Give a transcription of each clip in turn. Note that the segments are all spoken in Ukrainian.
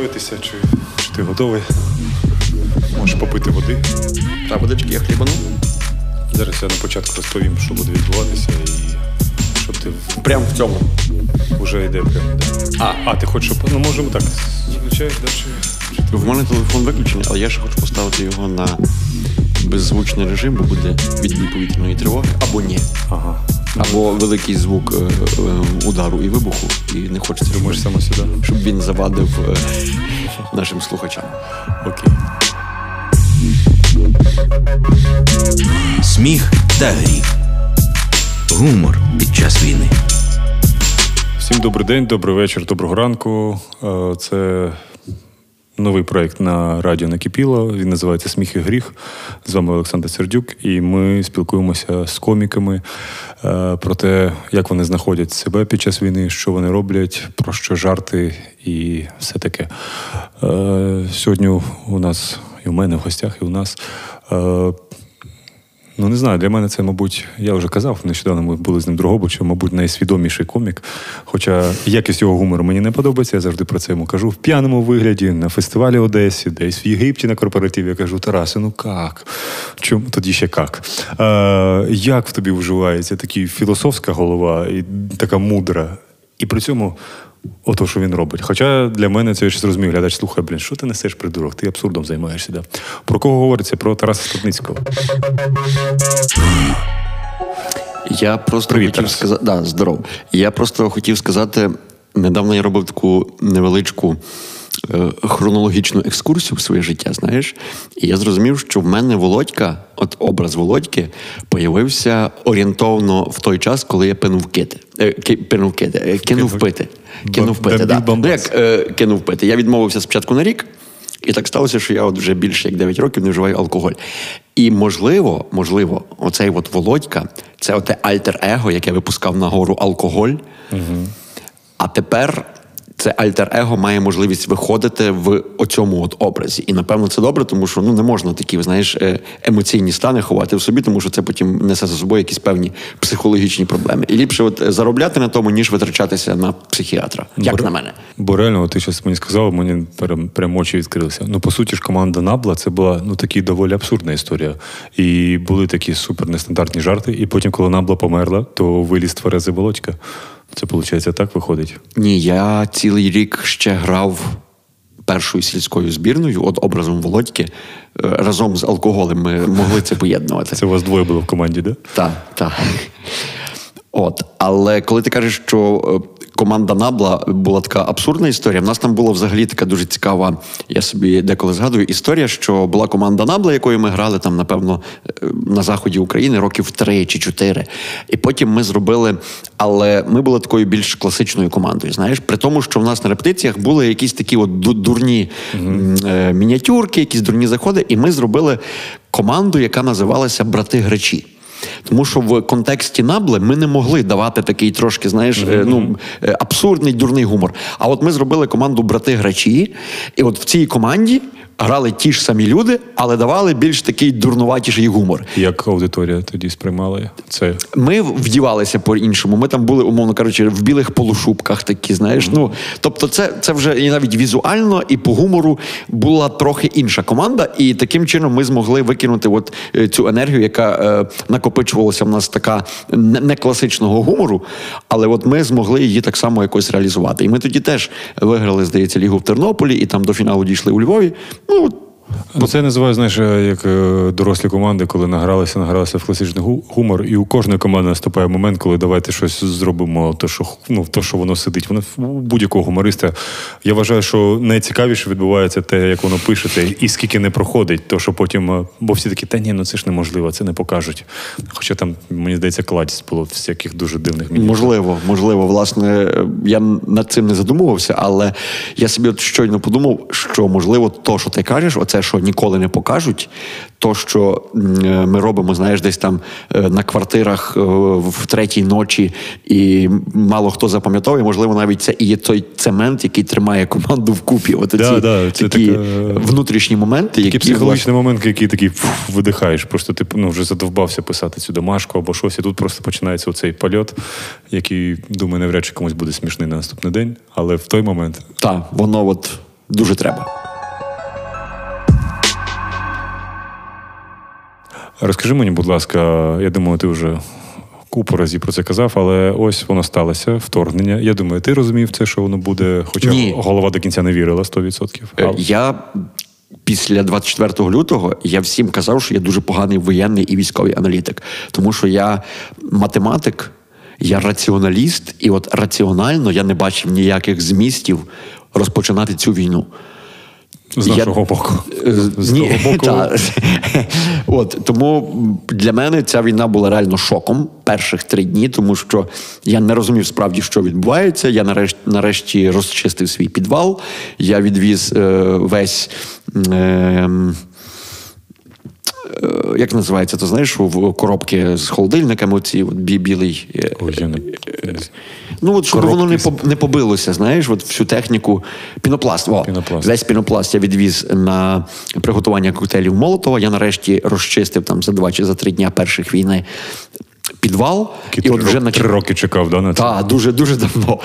настроїтися, чи, чи ти готовий. Можеш попити води. Та водички я хлібану. Зараз я на початку розповім, що буде відбуватися, і щоб ти Прямо в цьому. вже йде прямо. Да. А. а, ти хочеш, щоб. Ну можемо так. Звичайно, да, чи, чи В мене телефон виключений, але я ще хочу поставити його на беззвучний режим, бо буде відбій повітряної тривоги, або ні. Ага. Або великий звук е, е, удару і вибуху, і не хочеться, щоб, Думаєш саме сюди? щоб він завадив е, нашим слухачам. Окей. Сміх та гріх. Гумор під час війни. Всім добрий день, добрий вечір, доброго ранку. Це новий проект на радіо Накипіло. Він називається Сміх і гріх. З вами Олександр Сердюк, і ми спілкуємося з коміками е, про те, як вони знаходять себе під час війни, що вони роблять, про що жарти і все таке. Е, Сьогодні у нас і у мене в гостях, і у нас. Ну, не знаю, для мене це, мабуть, я вже казав, нещодавно ми були з ним Дрогобичем, мабуть, найсвідоміший комік. Хоча якість його гумору мені не подобається, я завжди про це йому кажу. В п'яному вигляді, на фестивалі Одесі, десь в Єгипті на корпоративі. Я кажу, Тарасе, ну як? Чому тоді ще як? Е, як в тобі вживається така філософська голова і така мудра? І при цьому ото, що він робить. Хоча для мене це я щось розумію. Глядач слухай, блін, що ти несеш, придурок? Ти абсурдом займаєшся. Да? Про кого говориться? Про Тараса Стопницького. Я просто Привіт, хотів сказати. Да, здоров. Я просто хотів сказати, недавно я робив таку невеличку хронологічну екскурсію в своє життя, знаєш, і я зрозумів, що в мене Володька, от образ Володьки, появився орієнтовно в той час, коли я пинув кити. Е, ки- пинув кити, е, кинув Кинув- пити. Кинув пити, да. Ну, як е, кинув пити. Я відмовився спочатку на рік. І так сталося, що я от вже більше як 9 років не вживаю алкоголь. І можливо, можливо, оцей от Володька, це оте альтер-его, яке випускав нагору алкоголь. А тепер це альтер-его має можливість виходити в оцьому от образі. І напевно це добре, тому що ну не можна такі, знаєш, е, емоційні стани ховати в собі, тому що це потім несе за собою якісь певні психологічні проблеми. І ліпше от заробляти на тому, ніж витрачатися на психіатра, як Бо- на мене. Бо реально, ти щось мені сказав, мені прям, прям очі відкрилися. Ну, по суті ж, команда Набла це була ну такі доволі абсурдна історія. І були такі супер нестандартні жарти. І потім, коли Набла померла, то виліз тверези Володька. Це виходить так виходить. Ні, я цілий рік ще грав першою сільською збірною, от образом Володьки. Е, Разом з алкоголем ми могли це поєднувати. Це у вас двоє було в команді, да? Так, так. От, але коли ти кажеш, що е, команда Набла була така абсурдна історія, в нас там була взагалі така дуже цікава, я собі деколи згадую, історія, що була команда Набла, якою ми грали там, напевно, е, на заході України років три чи чотири. І потім ми зробили, але ми були такою більш класичною командою. Знаєш, при тому, що в нас на репетиціях були якісь такі от дурні е, мініатюрки, якісь дурні заходи, і ми зробили команду, яка називалася Брати Гречі. Тому що в контексті набли ми не могли давати такий трошки, знаєш, е, ну е, абсурдний дурний гумор. А от ми зробили команду брати грачі, і от в цій команді грали ті ж самі люди, але давали більш такий дурнуватіший гумор. Як аудиторія тоді сприймала це? Ми вдівалися по-іншому. Ми там були, умовно кажучи, в білих полушубках такі, знаєш. Ну тобто, це, це вже і навіть візуально, і по гумору була трохи інша команда, і таким чином ми змогли викинути от е, цю енергію, яка е, накопичувалася в нас така не, не класичного гумору, але от ми змогли її так само якось реалізувати. І ми тоді теж виграли, здається, лігу в Тернополі, і там до фіналу дійшли у Львові. Ну Ну, це я називаю, знаєш, як е, дорослі команди, коли награлися, награлися в класичний гумор, і у кожної команди наступає момент, коли давайте щось зробимо, то що ну, то, що воно сидить. Воно у будь-якого гумориста. Я вважаю, що найцікавіше відбувається те, як воно пишете, і скільки не проходить, то що потім, е, бо всі такі, та ні, ну це ж неможливо, це не покажуть. Хоча там, мені здається, кладість було всяких дуже дивних міні. Можливо, можливо, власне, я над цим не задумувався, але я собі от щойно подумав, що можливо, то, що ти кажеш, оце, що ніколи не покажуть, то, що ми робимо, знаєш, десь там е, на квартирах е, в третій ночі, і мало хто запам'ятовує, можливо, навіть це і є той цемент, який тримає команду вкупі. От Да, ці да, це такі така- внутрішні моменти, Такий які психологічний момент, який такий фух, видихаєш. Просто ти ну, вже задовбався писати цю домашку або щось, і тут просто починається оцей польот, який, думаю, навряд чи комусь буде смішний на наступний день. Але в той момент Так, воно от дуже треба. Розкажи мені, будь ласка, я думаю, ти вже купу разів про це казав, але ось воно сталося, вторгнення. Я думаю, ти розумів це, що воно буде, хоча Ні. голова до кінця не вірила 100%. Е, А, Я після 24 лютого я всім казав, що я дуже поганий воєнний і військовий аналітик, тому що я математик, я раціоналіст, і от раціонально я не бачив ніяких змістів розпочинати цю війну. З я- нашого боку. Е, З Ні, того боку. та. От, тому для мене ця війна була реально шоком перших три дні, тому що я не розумів справді, що відбувається. Я нарешті, нарешті розчистив свій підвал. Я відвіз е, весь. Е, як називається, то знаєш, у коробки з холодильниками, оці бі- білий. е, Ой, я не... Ну, от щоб воно не, не побилося, знаєш, от всю техніку. Пінопласт. О, Пінопласт. Весь пінопласт я відвіз на приготування коктейлів Молотова. Я нарешті розчистив там за два чи за три дня перших війни підвал. Який і от вже рок- на три роки чекав, да, на це? так, дуже дуже давно.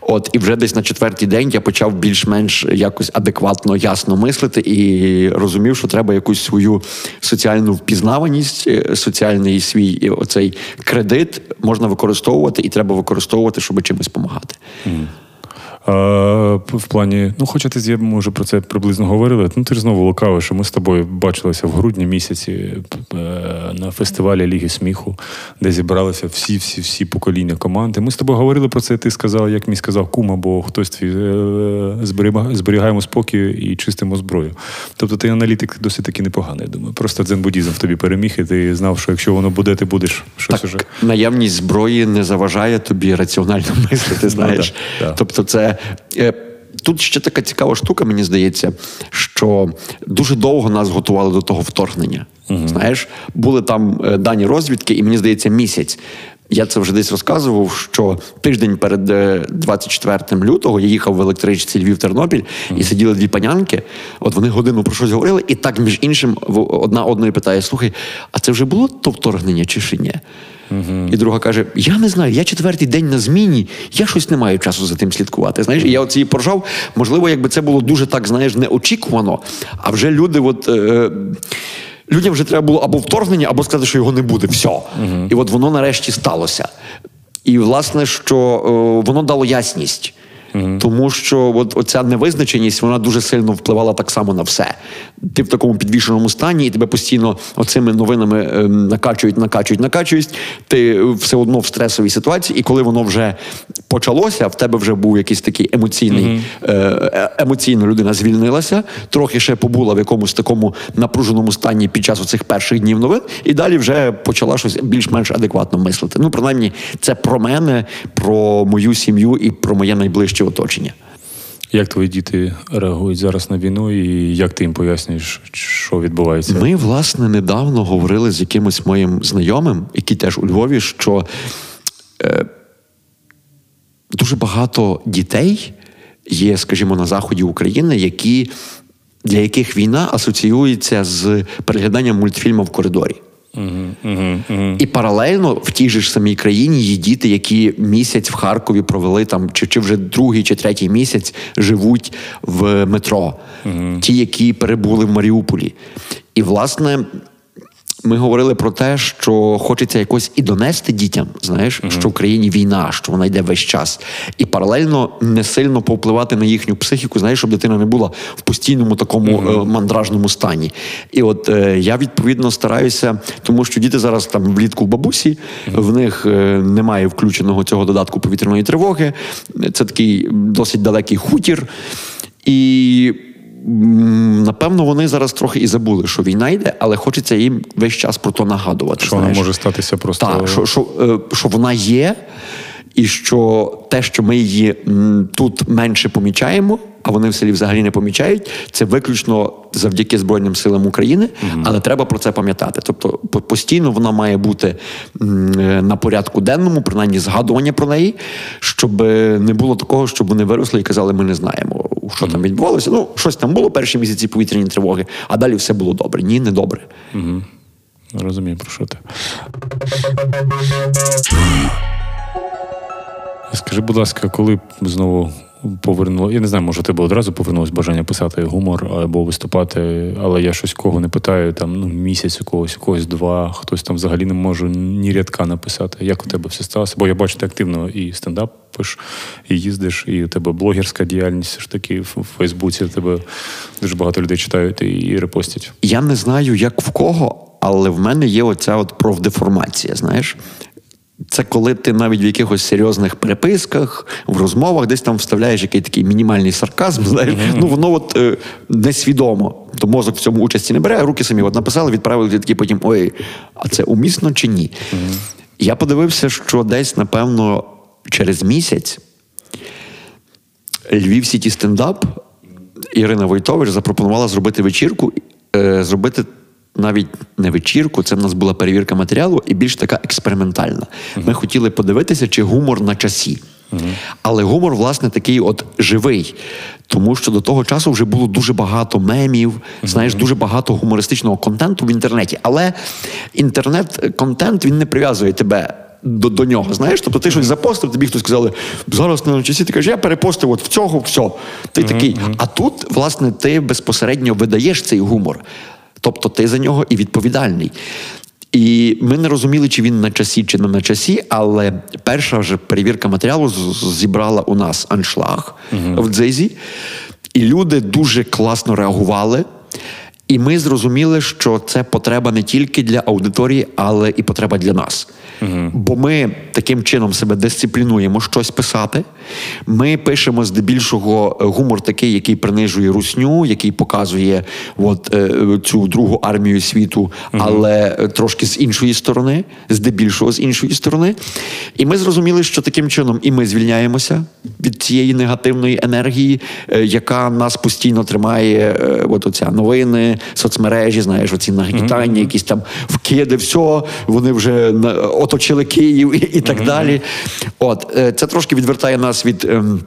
От і вже десь на четвертий день я почав більш-менш якось адекватно, ясно мислити і розумів, що треба якусь свою соціальну впізнаваність, е, соціальний свій е, оцей кредит можна використовувати, і треба використовувати, щоб чимось допомагати. А, в плані, ну, хоча ти з- ми вже про це приблизно говорили. Ну, ти ж знову лукавий, що ми з тобою бачилися в грудні місяці на фестивалі Ліги сміху, де зібралися всі, всі, всі покоління команди. Ми з тобою говорили про це. Ти сказав, як мені сказав кум, або хтось твій е, зберігаємо спокій і чистимо зброю. Тобто ти аналітик досить таки непоганий. Я думаю. Просто дзен-буддізм в тобі переміг, і ти знав, що якщо воно буде, ти будеш щось Так, уже. наявність зброї не заважає тобі раціонально мислити, знаєш. да, да. Тобто, це тут ще така цікава штука, мені здається, що дуже довго нас готували до того вторгнення. Знаєш, були там е, дані розвідки, і мені здається, місяць. Я це вже десь розказував, що тиждень перед е, 24 лютого я їхав в електричці Львів-Тернопіль і сиділи дві панянки. От вони годину про щось говорили, і так, між іншим, одна одної питає: слухай, а це вже було то вторгнення чи ще ні? І друга каже: Я не знаю, я четвертий день на зміні, я щось не маю часу за тим слідкувати. Знаєш, і я оці поржав. Можливо, якби це було дуже так, знаєш, неочікувано, а вже люди, от. Е, Людям вже треба було або вторгнення, або сказати, що його не буде. Все. І от воно нарешті сталося. І, власне, що е, воно дало ясність. Тому що от оця невизначеність вона дуже сильно впливала так само на все. Ти в такому підвішеному стані, і тебе постійно оцими новинами ем, накачують, накачують, накачують. Ти все одно в стресовій ситуації, і коли воно вже почалося, в тебе вже був якийсь такий емоційний е, е, емоційно людина звільнилася, трохи ще побула в якомусь такому напруженому стані під час оцих перших днів новин, і далі вже почала щось більш-менш адекватно мислити. Ну, принаймні, це про мене, про мою сім'ю і про моє найближче оточення. Як твої діти реагують зараз на війну, і як ти їм пояснюєш, що відбувається? Ми, власне, недавно говорили з якимось моїм знайомим, який теж у Львові, що е, дуже багато дітей є, скажімо, на заході України, які, для яких війна асоціюється з перегляданням мультфільму в коридорі. І паралельно в тій же ж самій країні є діти, які місяць в Харкові провели там, чи, чи вже другий чи третій місяць живуть в метро, ті, які перебули в Маріуполі. І, власне, ми говорили про те, що хочеться якось і донести дітям, знаєш, що в країні війна, що вона йде весь час, і паралельно не сильно повпливати на їхню психіку, знаєш, щоб дитина не була в постійному такому е, мандражному стані. І от е, я відповідно стараюся, тому що діти зараз там влітку в бабусі, в них е, немає включеного цього додатку повітряної тривоги. Це такий досить далекий хутір. І напевно вони зараз трохи і забули, що війна йде, але хочеться їм весь час про то нагадувати. Що вона може статися просто. Так, що, що, е, що вона є, і що те, що ми її тут менше помічаємо, а вони в селі взагалі не помічають, це виключно завдяки Збройним силам України, але треба про це пам'ятати. Тобто постійно вона має бути е, на порядку денному, принаймні згадування про неї, щоб е, не було такого, щоб вони виросли і казали, ми не знаємо, що там відбувалося. Ну, щось там було перші місяці повітряні тривоги, а далі все було добре. Ні, не добре. Розумію, про що ти. Скажи, будь ласка, коли знову повернуло. Я не знаю, може тебе одразу повернулось бажання писати гумор або виступати, але я щось кого не питаю, там ну, місяць у когось, у когось два, хтось там взагалі не може ні рядка написати. Як у тебе все сталося? Бо я бачу, ти активно і стендап пиш, і їздиш, і у тебе блогерська діяльність ж таки в Фейсбуці. Тебе дуже багато людей читають і репостять. Я не знаю, як в кого, але в мене є оця от профдеформація, знаєш. Це коли ти навіть в якихось серйозних переписках, в розмовах десь там вставляєш який такий мінімальний сарказм, знаєш, mm-hmm. ну воно от е, несвідомо. То мозок в цьому участі не бере, а руки самі от написали, відправили такі потім ой, а це умісно чи ні? Mm-hmm. Я подивився, що десь, напевно, через місяць Львів Сіті стендап Ірина Войтович запропонувала зробити вечірку, е, зробити навіть не вечірку, це в нас була перевірка матеріалу і більш така експериментальна. Uh-huh. Ми хотіли подивитися, чи гумор на часі. Uh-huh. Але гумор, власне, такий от живий. Тому що до того часу вже було дуже багато мемів, uh-huh. знаєш, дуже багато гумористичного контенту в інтернеті. Але інтернет-контент він не прив'язує тебе. До до нього, знаєш, тобто ти щось запостив, тобі хтось сказали, зараз не на часі, ти кажеш, я перепостив от в цього, все. Ти такий. А тут, власне, ти безпосередньо видаєш цей гумор. Тобто ти за нього і відповідальний. І ми не розуміли, чи він на часі, чи не на часі, але перша вже перевірка матеріалу зібрала у нас аншлаг uh-huh. в дзизі, і люди дуже класно реагували. І ми зрозуміли, що це потреба не тільки для аудиторії, але і потреба для нас. Угу. Бо ми таким чином себе дисциплінуємо щось писати. Ми пишемо здебільшого е, гумор такий, який принижує русню, який показує от, е, цю другу армію світу, угу. але е, трошки з іншої сторони, здебільшого з іншої сторони. І ми зрозуміли, що таким чином і ми звільняємося від цієї негативної енергії, яка нас постійно тримає. От оця новини, соцмережі, знаєш, оці нагнітання, mm-hmm. якісь там вкиди, все, вони вже оточили Київ і, і так mm-hmm. далі. От е, це трошки відвертає нас від. Ем,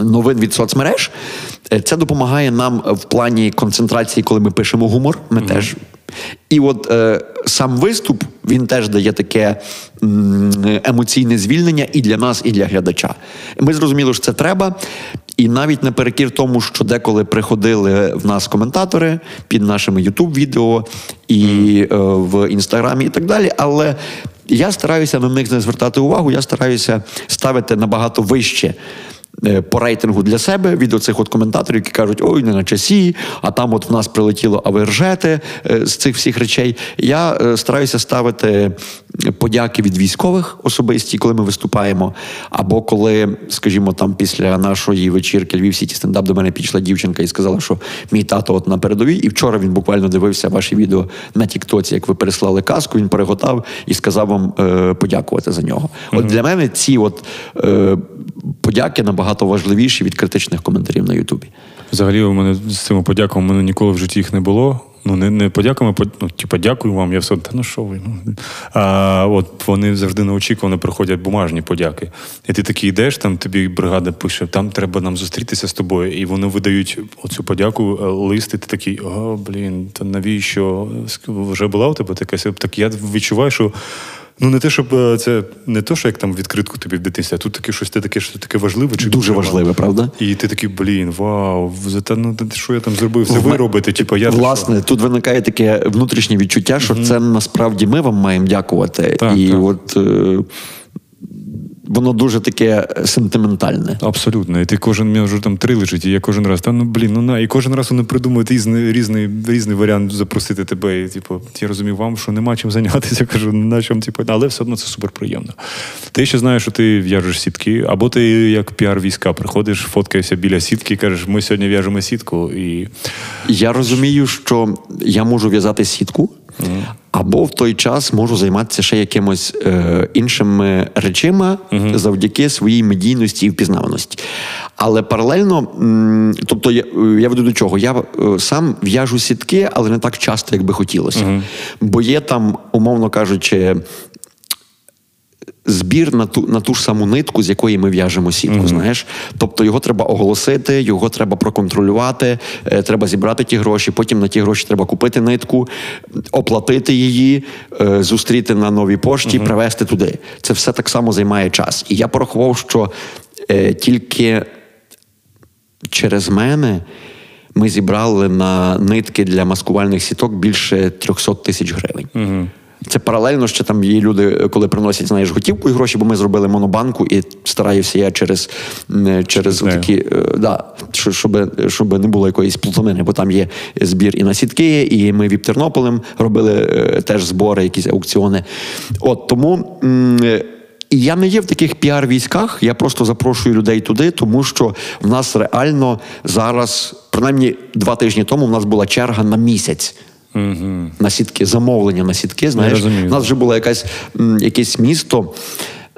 новин від соцмереж е, це допомагає нам в плані концентрації, коли ми пишемо гумор. Ми mm-hmm. теж. І от е, сам виступ він теж дає таке емоційне звільнення і для нас, і для глядача. Ми зрозуміли, що це треба. І навіть наперекір тому, що деколи приходили в нас коментатори під нашими Ютуб-відео і е, в інстаграмі, і так далі. Але я стараюся на них не звертати увагу, я стараюся ставити набагато вище по рейтингу для себе від оцих от коментаторів, які кажуть, ой, не на часі, а там от в нас прилетіло, а ви ржете е, з цих всіх речей. Я е, стараюся ставити подяки від військових особисті, коли ми виступаємо. Або коли, скажімо, там після нашої вечірки Львів Сіті стендап до мене підійшла дівчинка і сказала, що мій тато от на передовій, і вчора він буквально дивився ваші відео на Тіктоці, як ви переслали казку, він переготав і сказав вам е, подякувати за нього. Mm-hmm. От для мене ці от е, подяки набагато важливіші від критичних коментарів на Ютубі. Взагалі, у мене з цими подяками мене ніколи в житті їх не було. Ну, не не подяками, ну, типу, дякую вам, я все, та ну що ви. Ну. А от вони завжди неочікувано приходять бумажні подяки. І ти такий йдеш, там тобі бригада пише, там треба нам зустрітися з тобою. І вони видають оцю подяку, е, лист, і ти такий, о, блін, та навіщо? Вже була у тебе така? Так я відчуваю, що. Ну, не те, щоб е, це не те, що як там відкритку тобі в дитинстві, а тут таке щось таке, що таке важливе. Чи Дуже важливе, правда? І ти такий, блін, вау, та, ну, що я там зробив? Це ви робите, типу, я Власне, тут виникає таке внутрішнє відчуття, що mm-hmm. це насправді ми вам маємо дякувати. Так, і так. от. Е- воно дуже таке сентиментальне. Абсолютно. І ти кожен мене вже там три лежить, і я кожен раз, та ну блін, ну на, і кожен раз вони придумують різний різний, різний варіант запросити тебе. І, типу, я розумію вам, що нема чим зайнятися. Кажу, на чому, типу, але все одно це супер приємно. Ти ще знаєш, що ти в'яжеш сітки, або ти як піар війська приходиш, фоткаєшся біля сітки, кажеш, ми сьогодні в'яжемо сітку. І я розумію, що я можу в'язати сітку. Або в той час можу займатися ще якимось е, іншими речима uh-huh. завдяки своїй медійності і впізнаваності. Але паралельно, м, тобто я я веду до чого? Я е, сам в'яжу сітки, але не так часто, як би хотілося. Бо є там, умовно кажучи, збір на ту на ту ж саму нитку, з якої ми в'яжемо сітку. Mm-hmm. Знаєш, тобто його треба оголосити, його треба проконтролювати, е, треба зібрати ті гроші. Потім на ті гроші треба купити нитку, оплатити її, е, зустріти на новій пошті, mm-hmm. привезти туди. Це все так само займає час. І я порахував, що е, тільки через мене ми зібрали на нитки для маскувальних сіток більше 300 тисяч гривень. Угу. Це паралельно ще там є люди, коли приносять знаєш, готівку і гроші, бо ми зробили монобанку, і стараюся я через через такі, е, да, щоб щоб не було якоїсь плутанини, бо там є збір і на сітки, і ми віп Тернополем робили е, теж збори, якісь аукціони. От тому. І я не є в таких піар-військах, я просто запрошую людей туди, тому що в нас реально зараз, принаймні два тижні тому, в нас була черга на місяць. Угу. На сітки, замовлення на сітки. Знаєш, у нас вже було якась, якесь місто,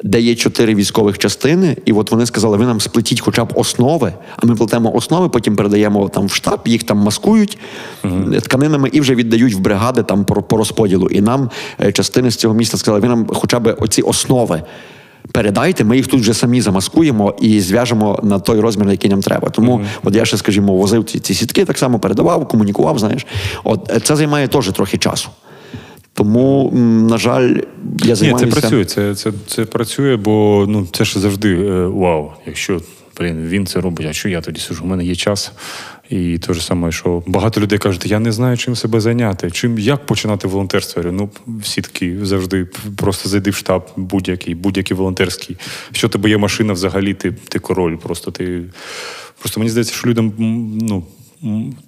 де є чотири військових частини, і от вони сказали, ви нам сплетіть хоча б основи, а ми плетемо основи, потім передаємо там в штаб, їх там маскують угу. тканинами і вже віддають в бригади там по, по розподілу. І нам е, частини з цього міста сказали, ви нам хоча б оці основи передайте, ми їх тут вже самі замаскуємо і зв'яжемо на той розмір, який нам треба. Тому, mm-hmm. от я ще, скажімо, возив ці, ці сітки, так само передавав, комунікував. Знаєш, от е, це займає теж трохи часу. Тому, на жаль, я займаюся... Ні, це працює. Це це, це працює, бо ну це ж завжди е, вау. Якщо блін, він це робить, а що я тоді сижу? У мене є час. І те ж саме, що багато людей кажуть, я не знаю, чим себе зайняти, чим як починати волонтерство. Ну всі такі завжди просто зайди в штаб, будь-який, будь-який волонтерський. Що тебе є машина, взагалі ти ти король. Просто ти просто мені здається, що людям ну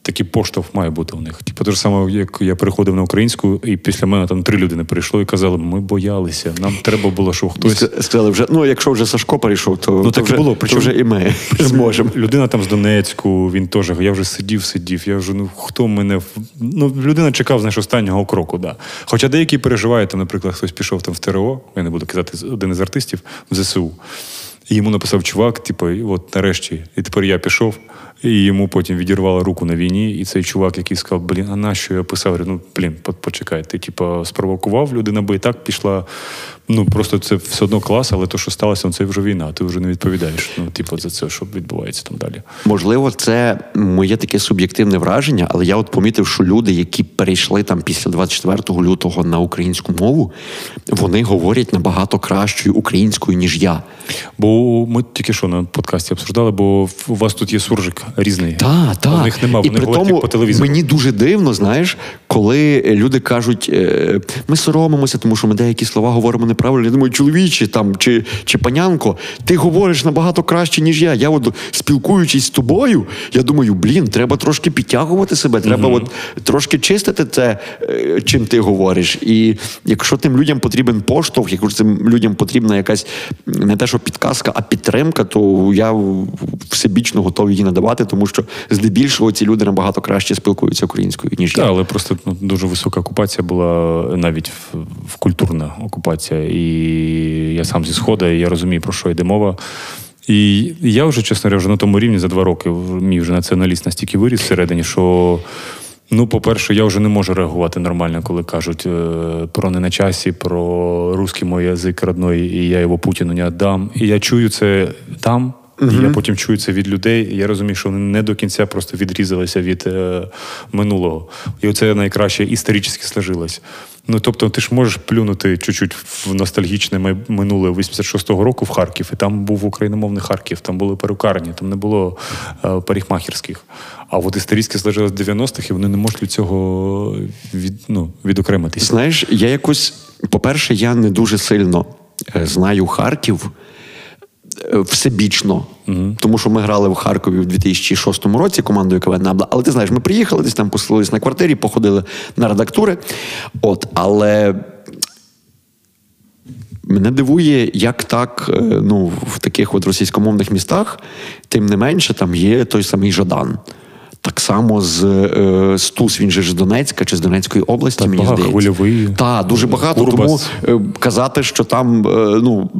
такий поштовх має бути у них. Типу, те ж саме, як я переходив на українську, і після мене там три людини прийшло і казали, ми боялися. Нам треба було, щоб хтось. Сказали вже, ну якщо вже Сашко перейшов, то ну, так вже, було. Причому, то вже і ми зможемо. Людина там з Донецьку, він теж, я вже сидів, сидів. Я вже ну хто мене. Ну, людина чекав знаєш, останнього кроку. Да. Хоча деякі переживають, там, наприклад, хтось пішов там в ТРО, я не буду казати, один із артистів в ЗСУ. І йому написав чувак, типу, от нарешті, і тепер я пішов. І йому потім відірвало руку на війні, і цей чувак, який сказав, блін, а на що я писав? Говорю, ну блін, почекай, ти типу, спровокував людина, би і так пішла. Ну просто це все одно клас, але то, що сталося, це вже війна. Ти вже не відповідаєш. Ну, типу, за це, що відбувається там далі. Можливо, це моє таке суб'єктивне враження, але я от помітив, що люди, які перейшли там після 24 лютого на українську мову, вони говорять набагато кращою українською, ніж я. Бо ми тільки що на подкасті обсуждали, бо у вас тут є суржик різний. Так, так. У них нема, вони при тому, по телевізору. Мені дуже дивно, знаєш, коли люди кажуть, е, ми соромимося, тому що ми деякі слова говоримо неправильно. Я думаю, чоловічі там чи чи панянко, ти говориш набагато краще, ніж я. Я от спілкуючись з тобою, я думаю, блін, треба трошки підтягувати себе, треба угу. от трошки чистити це, е, чим ти говориш. І якщо тим людям потрібен поштовх, якщо цим людям потрібна якась не те, що підказка, а підтримка, то я всебічно готовий її надавати, тому що здебільшого ці люди набагато краще спілкуються українською, ніж я. Але просто ну, дуже висока окупація була навіть в, в культурна окупація. І я сам зі Схода, і я розумію, про що йде мова. І я вже, чесно вже на тому рівні за два роки мій вже націоналіст настільки виріс всередині, що. Ну, по-перше, я вже не можу реагувати нормально, коли кажуть е, про не на часі, про русський мой язик родной, і я його Путіну не віддам. І я чую це там, Угу. І я потім чую це від людей. і Я розумію, що вони не до кінця просто відрізалися від е, минулого. І оце найкраще історично сложилось. Ну тобто, ти ж можеш плюнути чуть-чуть в ностальгічне минуле 86-го року в Харків, і там був україномовний Харків, там були перукарні, там не було е, парикмахерських. А от історично сложилось 90-х, і вони не можуть від цього від, ну, відокремитися. Знаєш, я якось, по-перше, я не дуже сильно е, знаю Харків. Е, всебічно. mm Тому що ми грали в Харкові в 2006 році командою КВН Набла. Але ти знаєш, ми приїхали, десь там поселились на квартирі, походили на редактури. От, Але мене дивує, як так е, ну, в таких от російськомовних містах, тим не менше, там є той самий Жадан. Так само з е, Стус, він же з Донецька чи з Донецької області, так, мені здається. Хвильовий. Так, дуже багато. Курбас. Тому е, казати, що там е, ну,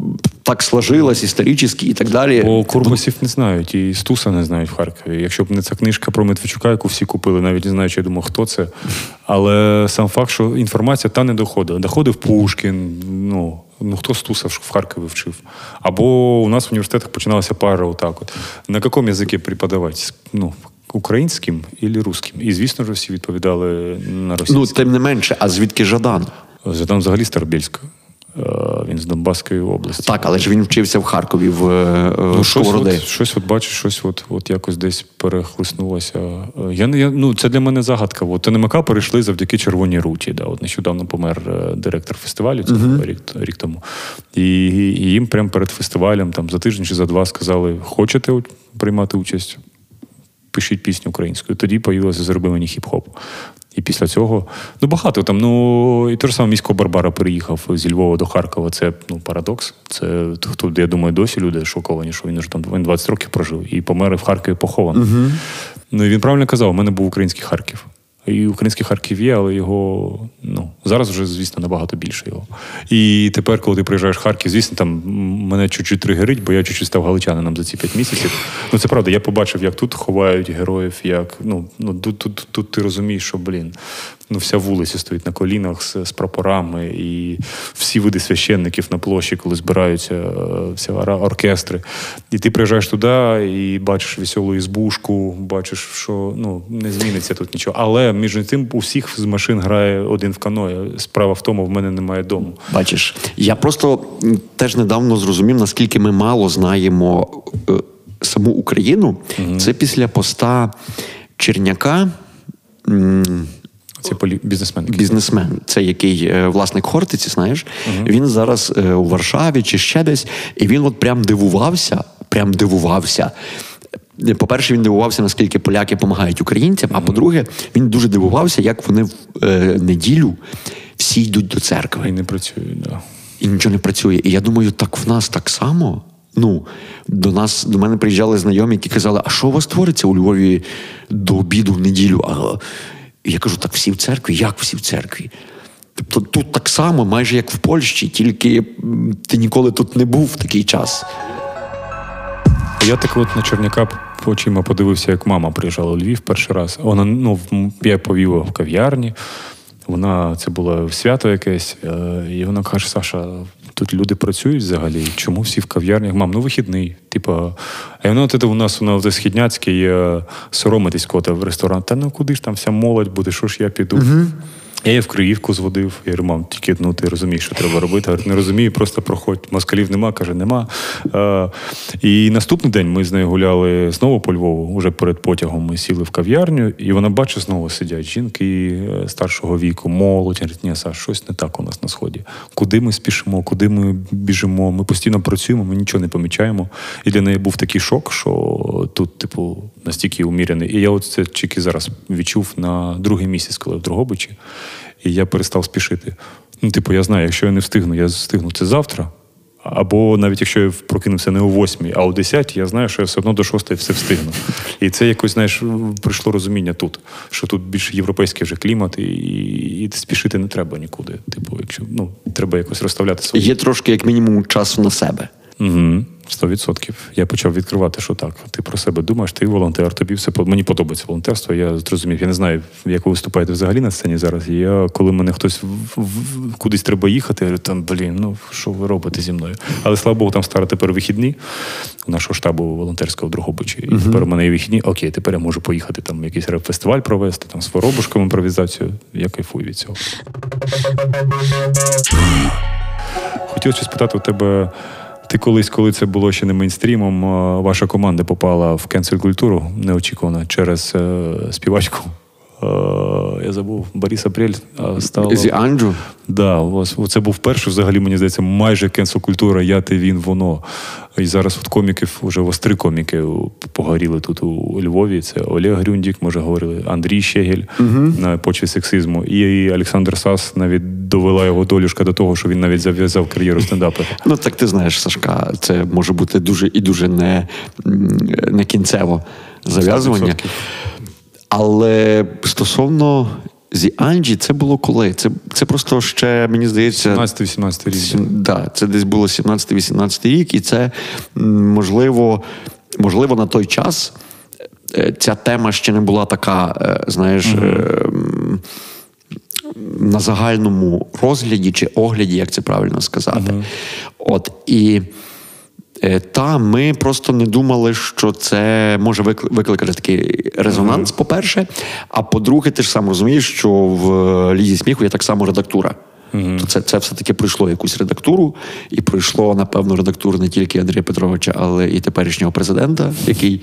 так сложилось історично і так далі. Бо Курбасів не знають, і Стуса не знають в Харкові. Якщо б не ця книжка про Медведчука, яку всі купили, навіть не знаю, чи я думав, хто це. Але сам факт, що інформація та не доходила. Доходив Пушкін, ну. Ну, хто Стуса в Харкові вчив? Або у нас в університетах починалася пара отак. от. На якому язикі преподавати? Ну, українським і русським. І, звісно ж, всі відповідали на російську. Ну, тим не менше, а звідки Жадан? Жадан взагалі Старобільська. Він з Донбаської області. Так, але ж він вчився в Харкові в ну, щось от, щось, от бачиш, щось от, от якось десь перехлиснулося. Я я, ну це для мене загадка. От НМК перейшли завдяки Червоній руті. Да, от нещодавно помер директор фестивалю цього uh-huh. рік рік тому. І, і їм прямо перед фестивалем, там за тиждень чи за два сказали: хочете приймати участь? Пишіть пісню українською. Тоді появилося зроби мені хіп-хоп. І після цього ну багато там. Ну і те ж саме міського Барбара переїхав зі Львова до Харкова. Це ну парадокс. Це хто я думаю, досі люди шоковані, що він вже там він 20 років прожив і помер в Харкові похований. Угу. Ну і він правильно казав: у мене був український Харків. І українських Харків є, але його ну зараз вже, звісно, набагато більше його. І тепер, коли ти приїжджаєш в Харків, звісно, там мене чуть-чуть тригерить, бо я чуть-чуть став галичанином за ці п'ять місяців. Ну це правда, я побачив, як тут ховають героїв, як ну ну тут, тут, тут ти розумієш, що блін, ну вся вулиця стоїть на колінах з, з прапорами, і всі види священників на площі, коли збираються е, всі оркестри. І ти приїжджаєш туди і бачиш веселу ізбушку, бачиш, що ну не зміниться тут нічого. Але між тим у всіх з машин грає один в каное. Справа в тому, в мене немає дому. Бачиш, я просто теж недавно зрозумів, наскільки ми мало знаємо е, саму Україну. Угу. Це після поста Черняка. Це полі... бізнесмен. Бізнесмен, це який е, власник Хортиці, знаєш, uh він зараз е, у Варшаві чи ще десь, і він от прям дивувався, прям дивувався. По-перше, він дивувався, наскільки поляки допомагають українцям. А по-друге, він дуже дивувався, як вони в е, неділю всі йдуть до церкви. І не працюють, да. І нічого не працює. І я думаю, так в нас так само. Ну, до нас до мене приїжджали знайомі, які казали, а що у вас твориться у Львові до обіду в неділю? А я кажу, так всі в церкві? Як всі в церкві? Тобто тут так само, майже як в Польщі, тільки ти ніколи тут не був в такий час. Я так от на Черняка очима подивився, як мама приїжджала у Львів перший раз. Вона ну, я повів в кав'ярні. Вона це було свято якесь, е, і вона каже: Саша, тут люди працюють взагалі. Чому всі в кав'ярнях? Мам, ну вихідний. Типа, а воно у нас воно в східняцький соромитись кота в ресторан. Та ну куди ж там вся молодь буде, що ж я піду? Я її в Криївку зводив. Я говорю, мам, тільки ну ти розумієш, що треба робити. Говорю, не розумію, просто проходь. Москалів нема, каже, нема. А, І наступний день ми з нею гуляли знову по Львову. Уже перед потягом ми сіли в кав'ярню, і вона бачить, знову сидять жінки е, старшого віку, молодь. Говорить, ні, Саш, щось не так у нас на сході. Куди ми спішимо, куди ми біжимо? Ми постійно працюємо, ми нічого не помічаємо. І для неї був такий шок, що тут, типу, настільки умірений. І я от це тільки зараз відчув на другий місяць, коли в Другобичі і я перестав спішити. Ну, типу, я знаю, якщо я не встигну, я встигну це завтра. Або навіть якщо я прокинувся не о 8, а о 10, я знаю, що я все одно до 6 все встигну. І це якось, знаєш, прийшло розуміння тут, що тут більш європейський вже клімат, і і спішити не треба нікуди. Типу, якщо ну, треба якось розставляти свої. Є трошки, як мінімум, часу на себе. Угу. Сто відсотків. Я почав відкривати, що так. Ти про себе думаєш, ти волонтер, тобі все мені подобається волонтерство. Я зрозумів. Я не знаю, як ви виступаєте взагалі на сцені зараз. Я коли мене хтось в, в, кудись треба їхати, я говорю, там блін, ну що ви робите зі мною? Але слава Богу, там стара тепер вихідні у нашого штабу волонтерського Другобичі. І uh тепер у мене є вихідні. Окей, тепер я можу поїхати там якийсь реп-фестиваль провести, там з воробушком імпровізацію. Я кайфую від цього. Хотілося спитати у тебе. Ти колись, коли це було ще не мейнстрімом, ваша команда попала в кенсель культуру неочікувано через е, співачку. Е, я забув Борис Апрель стала... Зі Анджу? Да, це був перший, взагалі, мені здається, майже кенсел культура, я ти він, воно. І зараз от коміків вже ось три коміки погоріли тут у Львові. Це Олег Грюндік, може говорили, Андрій Щегель uh на почві сексизму. І Олександр Сас навіть довела його долюшка до того, що він навіть зав'язав кар'єру стендапу. Ну так ти знаєш, Сашка, це може бути дуже і дуже не, не кінцево зав'язування. 100%. Але стосовно зі Анджі, це було коли? Це це просто ще, мені здається, 17-18 рік. Да, це десь було 17-18 рік, і це можливо, можливо, на той час е, ця тема ще не була така, е, знаєш. mm На загальному розгляді чи огляді, як це правильно сказати. Uh-huh. От і та ми просто не думали, що це може викликати такий резонанс, uh-huh. по-перше. А по-друге, ти ж сам розумієш, що в лізі сміху є так само редактура. то це, це все-таки пройшло якусь редактуру, і пройшло, напевно, редактуру не тільки Андрія Петровича, але і теперішнього президента, який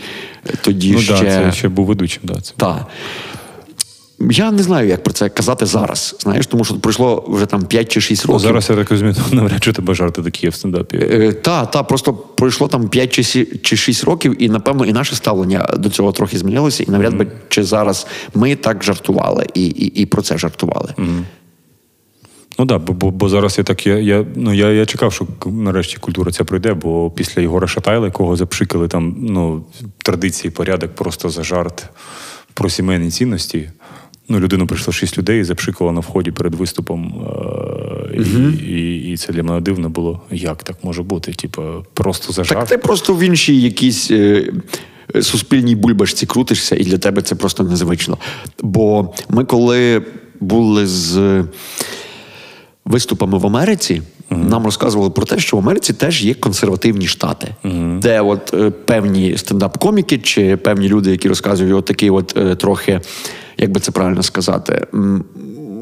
тоді Ну ще. да, це ще був ведучим. Да, це. Так. Я не знаю, як про це казати зараз. Знаєш, тому що пройшло вже там 5 чи 6 Ну, років. зараз я так розумію, навряд чи тебе жарти такі в стендапі. Е, Та, та, просто пройшло там 5 чи сі- чи 6 років, і напевно і наше ставлення до цього трохи змінилося. І навряд би чи зараз ми так жартували і, і, і про це жартували. Ну так, бо, бо, бо зараз я так. Я, я, ну, я, я чекав, що нарешті культура ця пройде, бо після Єгора Шатайла, якого запшикали там ну, традиції, порядок просто за жарт про сімейні цінності. Ну, людину прийшло шість людей і запшикало на вході перед виступом. Е- і, і, і це для мене дивно було. Як так може бути? Типу, просто за Так ти просто в іншій якійсь е, суспільній бульбашці крутишся, і для тебе це просто незвично. Бо ми, коли були з виступами в Америці, нам розказували про те, що в Америці теж є консервативні штати, де от е, певні стендап-коміки чи певні люди, які розказують от такий от е, трохи, як би це правильно сказати,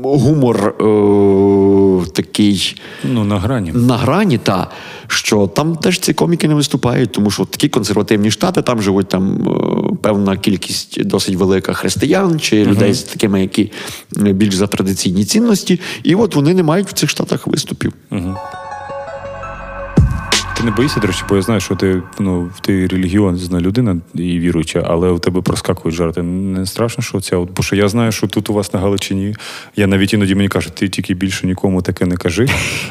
гумор е, такий Ну, на грані. на грані, та що там теж ці коміки не виступають, тому що такі консервативні штати там живуть там е, певна кількість досить велика християн чи людей з такими, які більш за традиційні цінності, і от вони не мають в цих штатах виступів. Ти не боїшся, до речі, бо я знаю, що ти ну ти релігіозна людина і віруюча, але у тебе проскакують жарти. Не страшно, що от, бо що я знаю, що тут у вас на Галичині. Я навіть іноді мені кажуть, ти тільки більше нікому таке не кажи.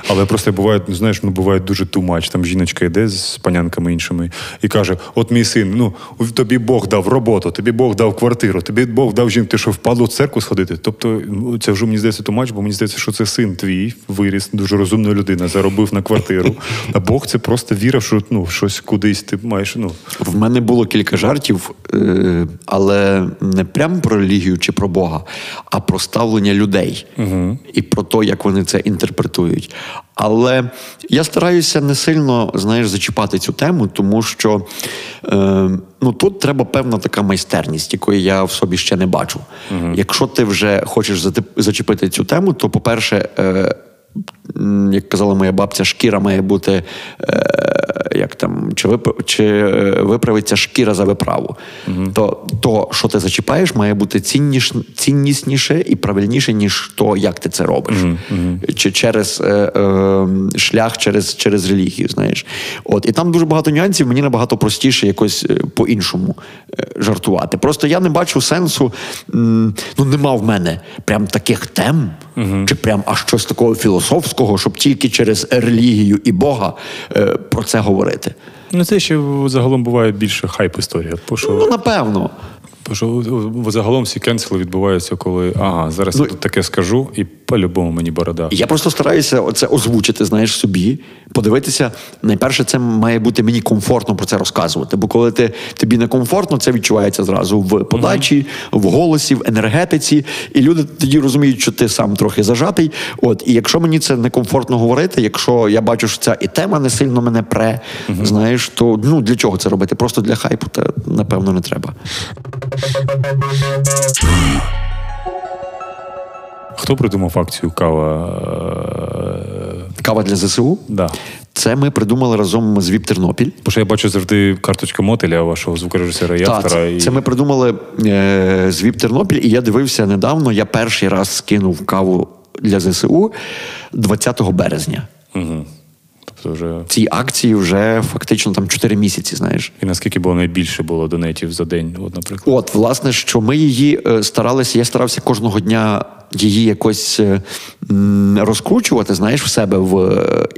Але просто бувають, ну знаєш, ну буває дуже тумач. Там жіночка йде з панянками іншими і каже: От мій син, ну тобі Бог дав роботу, тобі Бог дав квартиру, тобі Бог дав жінку, ти що впадло в церкву сходити. Тобто, ну, це вже мені здається тумач, бо мені здається, що це син твій виріс, дуже розумна людина, заробив на квартиру. А Бог це просто вірив, що ну щось кудись ти маєш. Ну В мене було кілька жартів, е, але не прямо про релігію чи про Бога, а про ставлення людей і про те, як вони це інтерпретують. Але я стараюся не сильно знаєш, зачіпати цю тему, тому що е, ну, тут треба певна така майстерність, якої я в собі ще не бачу. Якщо ти вже хочеш зачепити цю тему, то, по-перше, е, як казала моя бабця, шкіра має бути. Е, як там, чи, вип... чи е, виправиться шкіра за виправу, то, то, що ти зачіпаєш, має бути цінніш... ціннісніше і правильніше, ніж то, як ти це робиш. Чи через е, е, шлях, через, через релігію, знаєш. От, і там дуже багато нюансів, мені набагато простіше якось е, по-іншому е, жартувати. Просто я не бачу сенсу, ну нема в мене прям таких тем, чи прям аж щось такого філософського, щоб тільки через релігію і Бога е, про це говорити. ну це ще загалом буває більше хайп історія. Що, Ну, напевно. бо що загалом всі кенсели відбуваються, коли ага, зараз Ну, я тут таке скажу, і по-любому мені борода. Я просто стараюся оце озвучити, знаєш, собі, подивитися. Найперше, це має бути мені комфортно про це розказувати. Бо коли ти тобі некомфортно, це відчувається зразу в подачі, в голосі, в енергетиці, і люди тоді розуміють, що ти сам трохи зажатий. От, і якщо мені це некомфортно говорити, якщо я бачу, що ця і тема не сильно мене пре, знаєш, то ну для чого це робити? Просто для хайпу, та напевно не треба. Хто придумав акцію кава? Кава для ЗСУ. Да. Це ми придумали разом з Віп Тернопіль. Бо що я бачу завжди карточка мотеля вашого звукорежисера і автора. це, і... це ми придумали е, з ВІП Тернопіль, і я дивився недавно. Я перший раз скинув каву для ЗСУ 20 березня. Угу. Тобто вже... Цій акції вже фактично там 4 місяці, знаєш. І наскільки було найбільше було донетів за день, от, наприклад. От, власне, що ми її е, старалися, я старався кожного дня її якось е, розкручувати, знаєш, в себе в, е,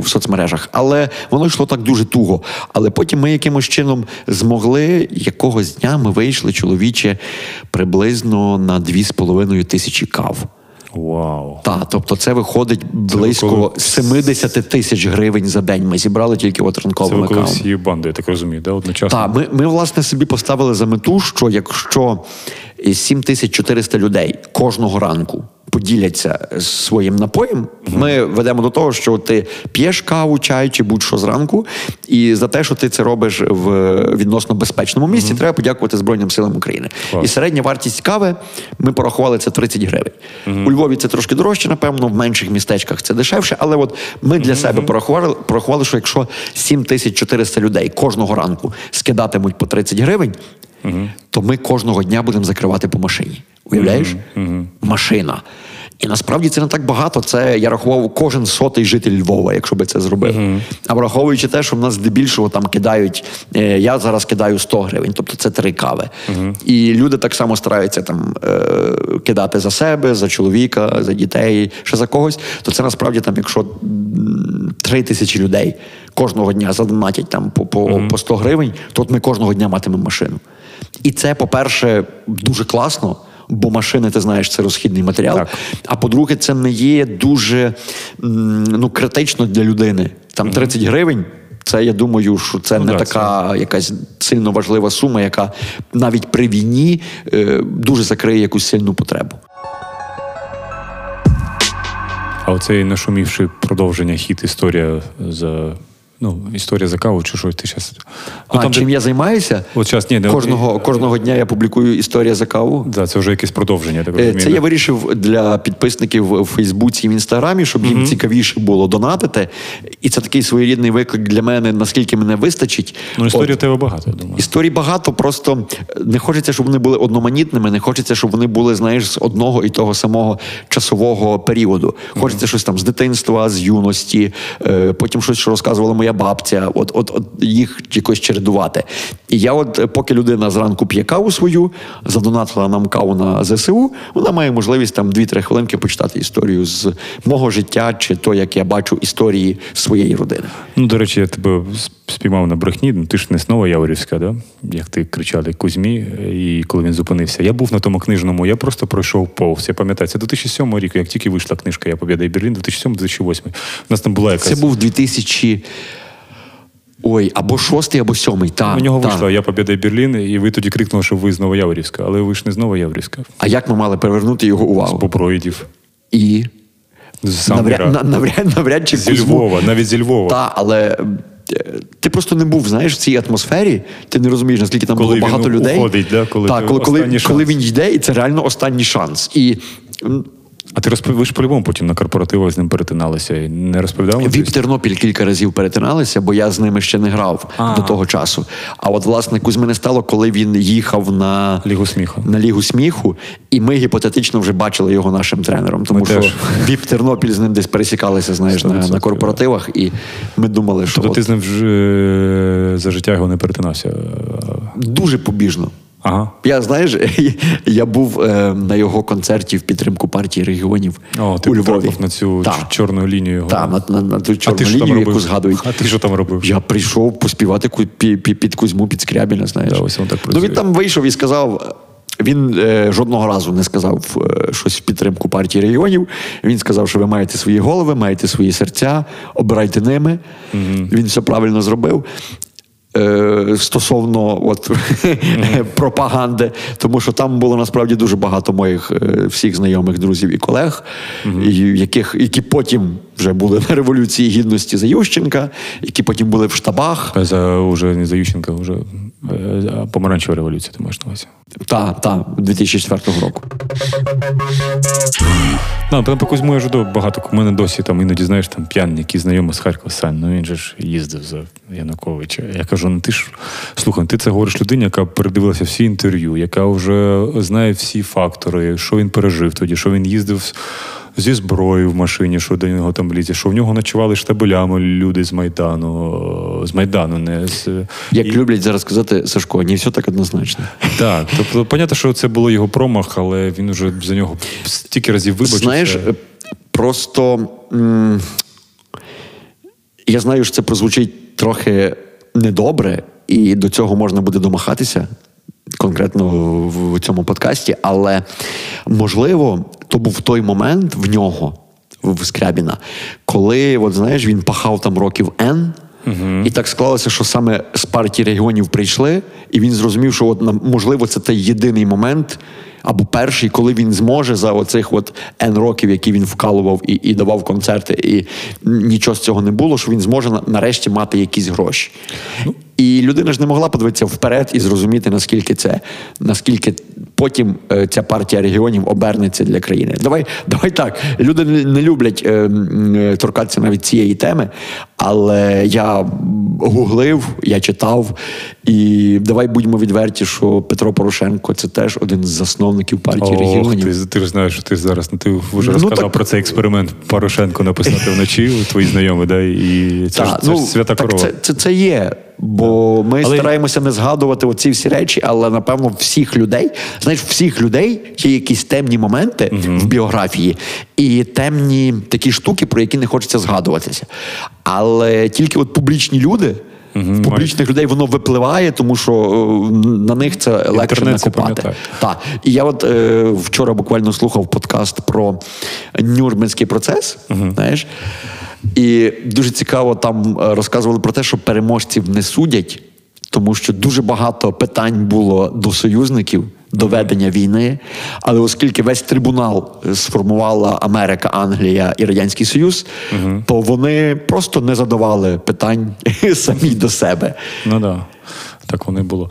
в соцмережах. Але воно йшло так дуже туго. Але потім ми якимось чином змогли якогось дня ми вийшли чоловіче приблизно на 2,5 тисячі кав. Вау. Та, тобто це виходить близько коли- 70 тисяч гривень за день. Ми зібрали тільки от Це ранковими Це коли кавами. банди, я так розумію, да? одночасно. Так, ми, ми власне собі поставили за мету, що якщо 7400 людей кожного ранку поділяться своїм напоєм. Ми ведемо до того, що ти п'єш каву, чай чи будь-що зранку, і за те, що ти це робиш в відносно безпечному місці, треба подякувати Збройним силам України. Клас. І середня вартість кави ми порахували це 30 гривень. У Львові це трошки дорожче, напевно, в менших містечках це дешевше. Але от ми для себе порахували, порахували, що якщо 7400 людей кожного ранку скидатимуть по 30 гривень, то ми кожного дня будемо закривати по машині. Уявляєш? Машина. І насправді це не так багато. Це я рахував кожен сотий житель Львова, якщо би це зробив. А враховуючи те, що в нас здебільшого там кидають, е, я зараз кидаю 100 гривень, тобто це три кави. І люди так само стараються там е, кидати за себе, за чоловіка, за дітей, ще за когось. То це насправді там, якщо три тисячі людей кожного дня задонатять там по, по, по 100 гривень, то от ми кожного дня матимемо машину. І це, по-перше, дуже класно. Бо машини, ти знаєш, це розхідний матеріал. Так. А по-друге, це не є дуже ну, критично для людини. Там 30 гривень. Це я думаю, що це Ну не да, така якась сильно важлива сума, яка навіть при війні е, дуже закриє якусь сильну потребу. А оцей нашумівший продовження хіт історія за. Ну, історія за каву, чи що ти зараз. Ну, а чим я займаюся? От щас, ні, не- кожного, кожного дня я публікую історія за каву. Да, це вже якесь продовження, так Е, розумію. Це да? я вирішив для підписників в Фейсбуці і в Інстаграмі, щоб їм цікавіше було донатити. І це такий своєрідний виклик для мене, наскільки мене вистачить. Ну, історія От. тебе багато, я думаю. Історій багато, просто не хочеться, щоб вони були одноманітними, не хочеться, щоб вони були, знаєш, з одного і того самого часового періоду. Хочеться щось там з дитинства, з юності, е, потім щось, що розказувала моя бабця, от, от, от їх якось чередувати. І я, от, е, поки людина зранку п'є каву свою, задонатила нам каву на ЗСУ, вона має можливість там 2-3 хвилинки почитати історію з мого життя, чи то, як я бачу історії своєї родини. Ну, до речі, я тебе спіймав на брехні. Ну, ти ж не знову Яворівська, да? як ти кричали Кузьмі, і коли він зупинився. Я був на тому книжному, я просто пройшов повз. Я пам'ятаю, це 2007 рік, як тільки вийшла книжка Я Побєда і Берлін, 2007-2008. У нас там була якась. Це був 2000... Ой, або шостий, або сьомий. Та, У нього та. вийшла Я Побєда і Берлін, і ви тоді крикнули, що ви знову Яворівська, але ви ж не знову Яворівська. А як ми мали привернути його З увагу? Боброїдів. І З сам навряд, навряд, навряд чи Зі Кузьму- Львова, навіть зі Львова. Та, але е, ти просто не був, знаєш, в цій атмосфері. Ти не розумієш, наскільки там Коли було він багато людей. уходить, да, коли так, ти- коли, коли, коли він йде, і це реально останній шанс. І А ти розпов... ви ж по-любому потім на корпоративах з ним перетиналися і не розповідав? Віп Тернопіль кілька разів перетиналися, бо я з ними ще не грав А. до того часу. А от власне Кузьми не стало, коли він їхав на Лігу сміху. на лігу сміху, і ми гіпотетично вже бачили його нашим тренером. Тому Ми що теж. Віп Тернопіль з ним десь пересікалися, знаєш, на, на корпоративах, і ми думали, що Тобто от ти з ним вже е, за життя його не перетинався. дуже побіжно. Ага. Я знаєш, я був е, на його концерті в підтримку партії регіонів О, ти у Львові. на цю Так. ч- чорну лінію. Так, на, на, на ту чорну там лінію, яку згадують. А ти що там робив? Я прийшов поспівати під Кузьму, під Скрябіна, знаєш. Да, ось він так ну, він там вийшов і сказав. Він е, жодного разу не сказав е, щось в підтримку партії регіонів. Він сказав, що ви маєте свої голови, маєте свої серця, обирайте ними. Він все правильно зробив. Е, стосовно от, пропаганди, тому що там було насправді дуже багато моїх е, всіх знайомих друзів і колег, і, яких, які потім вже були на Революції Гідності за Ющенка, які потім були в штабах. За уже не за Ющенка, вже е, помаранчева революція, ти маєш на увазі. Та, та, 2004 року. Ну, по Кузьму я ж багато. У мене досі там іноді, знаєш, там п'яний, який знайомий з Харкова Сань, ну він же ж їздив за Януковича. Я кажу, ну ти ж слухай, ти це говориш людині, яка передивилася всі інтерв'ю, яка вже знає всі фактори, що він пережив тоді, що він їздив зі зброєю в машині, що до нього там лізе, що в нього ночували штабелями люди з Майдану, з Майдану, не з Як І- люблять зараз сказати, Сашко, не все так однозначно. так, тобто, понятно, що це було його промах, але він уже за нього стільки разів вибачився. Знаєш, е, просто м- я знаю, що це прозвучить трохи недобре, і до цього можна буде домахатися конкретно в, цьому подкасті, але можливо, то був той момент в нього, в Скрябіна, коли, от знаєш, він пахав там років N. І так склалося, що саме з партії регіонів прийшли, і він зрозумів, що от можливо це той єдиний момент, або перший, коли він зможе за оцих от N років, які він вкалував і, і давав концерти, і нічого з цього не було, що він зможе нарешті мати якісь гроші. І людина ж не могла подивитися вперед і зрозуміти, наскільки це, наскільки потім е, ця партія регіонів обернеться для країни. Давай, давай так. Люди не, люблять е, е, торкатися навіть цієї теми, але я гуглив, я читав, і давай будьмо відверті, що Петро Порошенко це теж один з засновників партії Ох, регіонів. ти, ти ж знаєш, що ти зараз ну, ти вже Ну, розказав так- про цей експеримент Порошенко написати вночі, твої знайомі, да? і це, ж, Та, це ж свята так корова. Це, це, це є. Бо ми Але- стараємося не згадувати оці всі речі, але напевно всіх людей, знаєш, всіх людей є якісь темні моменти в біографії і темні такі штуки, про які не хочеться згадуватися. Але тільки от публічні люди. В публічних людей воно випливає, тому що е, на них це легше Інтернет накопати. Так. І я от е, вчора буквально слухав подкаст про Нюрнберзький процес. Знаєш, і дуже цікаво там е, розказували про те, що переможців не судять, тому що дуже багато питань було до союзників. До ведення війни, але оскільки весь трибунал е, сформувала Америка, Англія і Радянський Союз, то вони просто не задавали питань самі до себе. Ну так, да. так воно і було.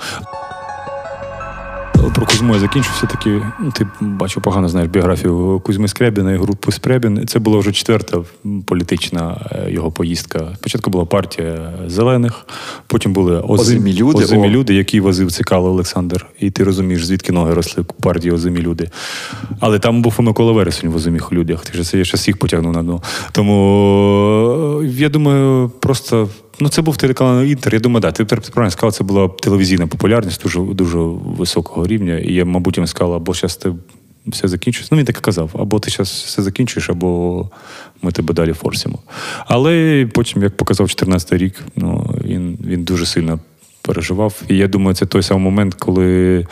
Про Кузьму я закінчу все-таки. Ну, ти бачу погано знаєш біографію Кузьми Скрябіна і групи Скрябін. Це була вже четверта політична е, його поїздка. Спочатку була партія зелених, потім були озим, Озимі люди, озимі люди, які возив Цикало Олександр. І ти розумієш, звідки ноги росли партії озимі люди. Але там був і Микола Вересень в озиміх людях. Ти ж це я ще всіх потягнув на дно. Тому е, я думаю, просто. Ну, це був телеканал Інтер. Я думаю, да, ти правильно сказав, це була телевізійна популярність дуже, дуже високого рівня. І я, мабуть, їм сказав, або зараз ти все закінчуєш. Ну, він так і казав, або ти зараз все закінчуєш, або ми тебе далі форсимо. Але потім, як показав 14 рік, ну, він, він дуже сильно переживав. І я думаю, це той самий момент, коли.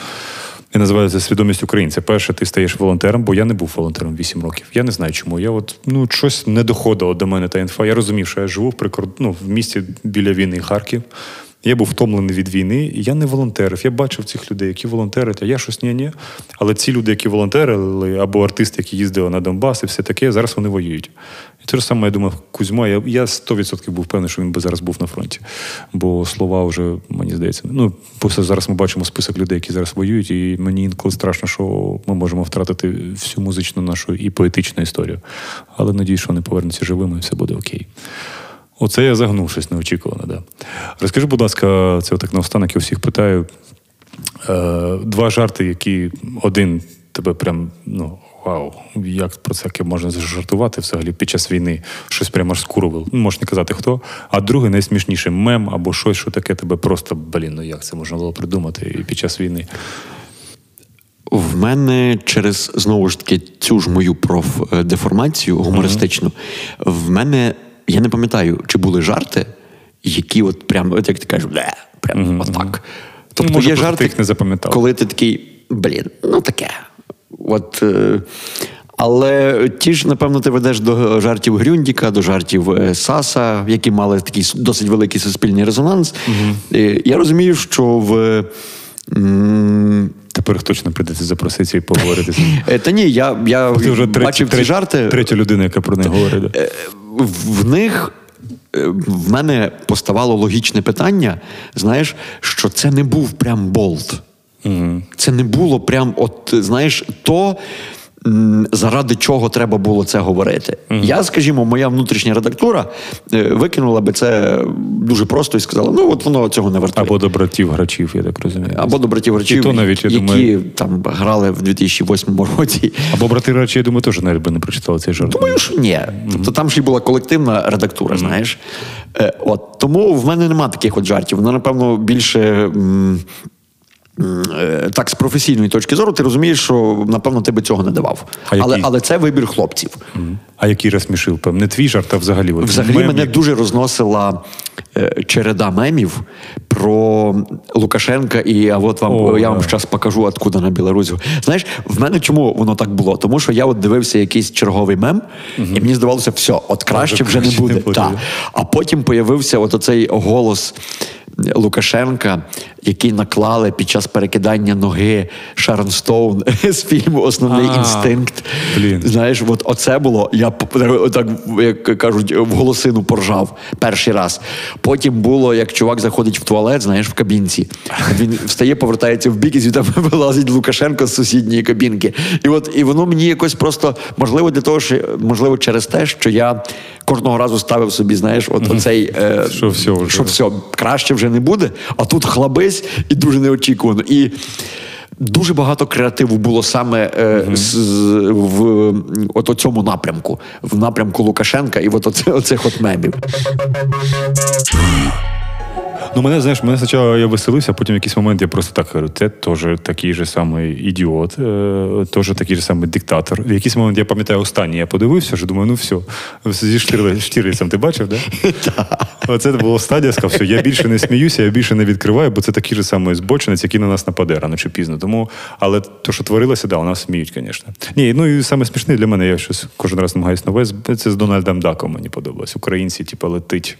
Я називаю свідомість українця. Перше, ти стаєш волонтером, бо я не був волонтером 8 років. Я не знаю чому. Я от ну щось не доходило до мене та інфа. Я розумів, що я живу в прикорд... ну, в місті біля війни Харків. Я був втомлений від війни, і я не волонтерив. Я бачив цих людей, які волонтерять, а я щось ні-ні. Але ці люди, які волонтерили, або артисти, які їздили на Донбас, і все таке, зараз вони воюють. І те ж саме я думав, Кузьма, я, я 100% був певний, що він би зараз був на фронті. Бо слова вже, мені здається, ну, просто зараз ми бачимо список людей, які зараз воюють, і мені інколи страшно, що ми можемо втратити всю музичну нашу і поетичну історію. Але надію, що вони повернуться живими, і все буде окей. Оце я загнув щось неочікувано, да. Розкажи, будь ласка, це отак наостанок я всіх питаю. Е, два жарти, які один тебе прям, ну, вау, як про це можна зажартувати взагалі під час війни, щось прямо аж скуровило. Ну, можеш не казати хто. А другий найсмішніший мем або щось, що таке тебе просто, блін, ну як це можна було придумати і під час війни. В мене через знову ж таки цю ж мою профдеформацію гумористичну, в мене я не пам'ятаю, чи були жарти, які от прям, от як ти кажеш, бля, прям отак. Тобто може, є жарти, ти їх не запам'ятав. коли ти такий, блін, ну таке. От, е, але ті ж, напевно, ти ведеш до жартів Грюндіка, до жартів е, Саса, які мали такий досить великий суспільний резонанс. Е, Я розумію, що в. Тепер точно прийдеться запросити і поговорити. Е, Та ні, я, я Ти вже бачив ці жарти. третя людина, яка про них говорить. В них е, в мене поставало логічне питання: знаєш, що це не був прям болт. Це не було прям, от знаєш, то. Заради чого треба було це говорити? Я, скажімо, моя внутрішня редактура е, викинула би це дуже просто і сказала: ну от воно цього не вартує. Або до братів грачів, я так розумію. Або до братів І то навіть, я які думаю- там грали в 2008 році. Або брати речі, я думаю, теж навіть би не прочитали цей жарт. Думаю, що ні. Тобто там ще й була колективна редактура, знаєш. Е, от, тому в мене нема таких от жартів. Воно, напевно, більше. м, Так, з професійної точки зору, ти розумієш, що напевно ти би цього не давав. А Але, який? але це вибір хлопців. А який розсмішив? Певне, твій жарт, а взагалі. Взагалі мем, мене як- дуже розносила е, череда мемів про Лукашенка, і а от вам О, я вам зараз покажу, откуда на Білорусі. Знаєш, в мене чому воно так було? Тому що я от дивився якийсь черговий мем, і мені здавалося, все, от краще вже не буде. буде, А потім появився от оцей голос. Лукашенка, який наклали під час перекидання ноги Шарон Стоун з фільму Основний А, інстинкт. блін. Знаєш, от оце було. Я так, як кажуть, в голосину поржав перший раз. Потім було, як чувак заходить в туалет, знаєш, в кабінці. Він встає, повертається в бік, і звідти вилазить Лукашенко з сусідньої кабінки. І от і воно мені якось просто можливо для того, що можливо через те, що я кожного разу ставив собі, знаєш, от оцей е, Що все вже. що все краще вже не буде, а тут хлабись і дуже неочікувано. І дуже багато креативу було саме е, з, з- в от цьому напрямку, в напрямку Лукашенка, і от оце, оцих от мемів. Ну, мене, знаєш, мене спочатку я веселився, а потім в якийсь момент я просто так говорю, це теж такий же самий ідіот, е, теж такий же самий диктатор. В якийсь момент я пам'ятаю останній, я подивився, що думаю, ну все, зі Штірлицем ти бачив, да? Оце було стадія, сказав, все, я більше не сміюся, я більше не відкриваю, бо це такий же самий збочинець, який на нас нападе рано чи пізно. Тому, але то, що творилося, да, у нас сміють, звісно. Ні, ну і саме смішне для мене, я щось кожен раз намагаюся нове, це з Дональдом Даком мені подобалось. Українці, типу, летить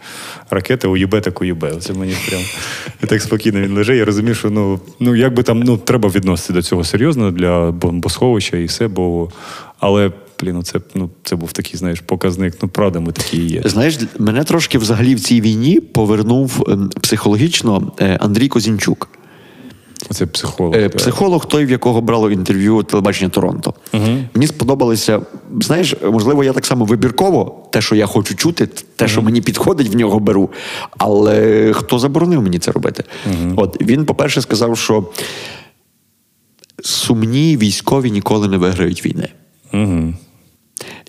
ракета, уїбе так уїбе. Це мені прям так спокійно він лежить. Я розумію, що ну, ну як би там ну, треба відносити до цього серйозно для бомбосховища і все, бо. Але, блін, ну це, ну, це був такий, знаєш, показник. Ну, правда, ми такі є. Знаєш, мене трошки взагалі в цій війні повернув ем, психологічно е, Андрій Козінчук. Це психолог. Е. Психолог, той, в якого брало інтерв'ю телебачення Торонто. Мені сподобалося, знаєш, можливо, я так само вибірково те, що я хочу чути, те, що мені підходить, в нього беру. Але хто заборонив мені це робити? От він, по-перше, сказав, що сумні військові ніколи не виграють війни. Угу.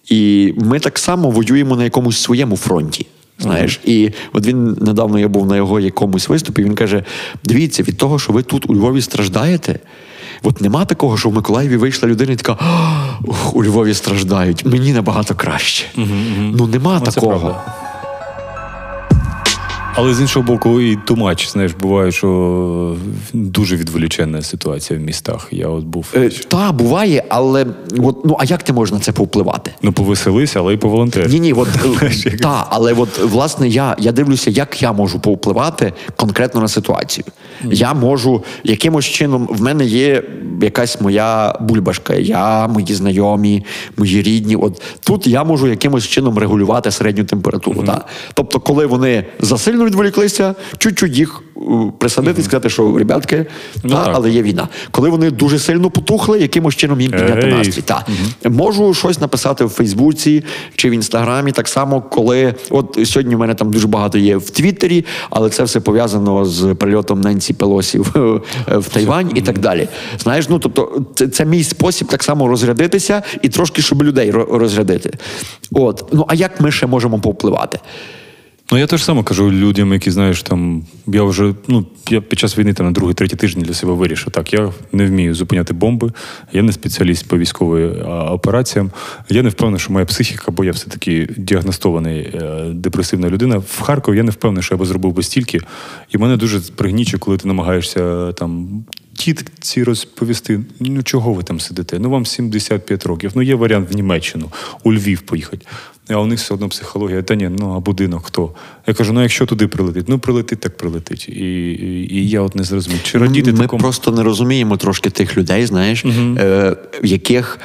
І ми так само воюємо на якомусь своєму фронті. Знаєш, і от він недавно я був на його якомусь виступі. Він каже: дивіться, від того, що ви тут у Львові страждаєте. От нема такого, що в Миколаєві вийшла людина і така: у Львові страждають, мені набагато краще. Ну нема Ну, це такого. Але з іншого боку, і тумач, знаєш, буває, що дуже відволічена ситуація в містах. Я от був. Е, та, буває, але от, ну а як ти можеш на це повпливати? Ну, повеселися, але й поволонтер. Ні, ні, от та, але от власне я, я дивлюся, як я можу повпливати конкретно на ситуацію. Я можу якимось чином, в мене є якась моя бульбашка, я, мої знайомі, мої рідні. От тут я можу якимось чином регулювати середню температуру. Та. Тобто, коли вони засильно відволіклися, чуть-чуть їх е, присадити сказати, що ребятки, Ну, та, але є війна. Коли вони дуже сильно потухли, якимось чином їм підняти настрій. Та. Можу щось написати в Фейсбуці чи в Інстаграмі. Так само, коли от сьогодні в мене там дуже багато є в Твіттері, але це все пов'язано з прильотом Ненсі Пелосі в, в Тайвань і так далі. Знаєш, ну тобто, це, це мій спосіб так само розрядитися і трошки, щоб людей ро- розрядити. От, ну а як ми ще можемо повпливати? Ну, я теж саме кажу людям, які знаєш, там я вже ну я під час війни там на другий, третій тиждень для себе вирішив. Так, я не вмію зупиняти бомби, я не спеціаліст по військовим операціям. Я не впевнений, що моя психіка, бо я все-таки діагностований е, депресивна людина. В Харкові я не впевнений, що я би зробив би стільки. І мене дуже пригнічує, коли ти намагаєшся там. Тітці розповісти, ну чого ви там сидите? Ну вам 75 років. Ну є варіант в Німеччину, у Львів поїхати. А у них все одно психологія. Та ні, ну а будинок хто? Я кажу: ну якщо туди прилетить, ну прилетить, так прилетить. І, і, і я от не зрозумів. Чи радіти Ми такому? просто не розуміємо трошки тих людей, знаєш, е, в яких